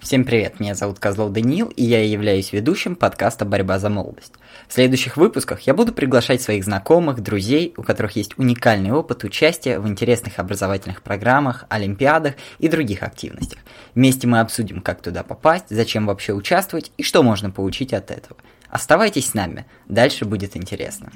Всем привет, меня зовут Козлов Даниил, и я являюсь ведущим подкаста «Борьба за молодость». В следующих выпусках я буду приглашать своих знакомых, друзей, у которых есть уникальный опыт участия в интересных образовательных программах, олимпиадах и других активностях. Вместе мы обсудим, как туда попасть, зачем вообще участвовать и что можно получить от этого. Оставайтесь с нами, дальше будет интересно.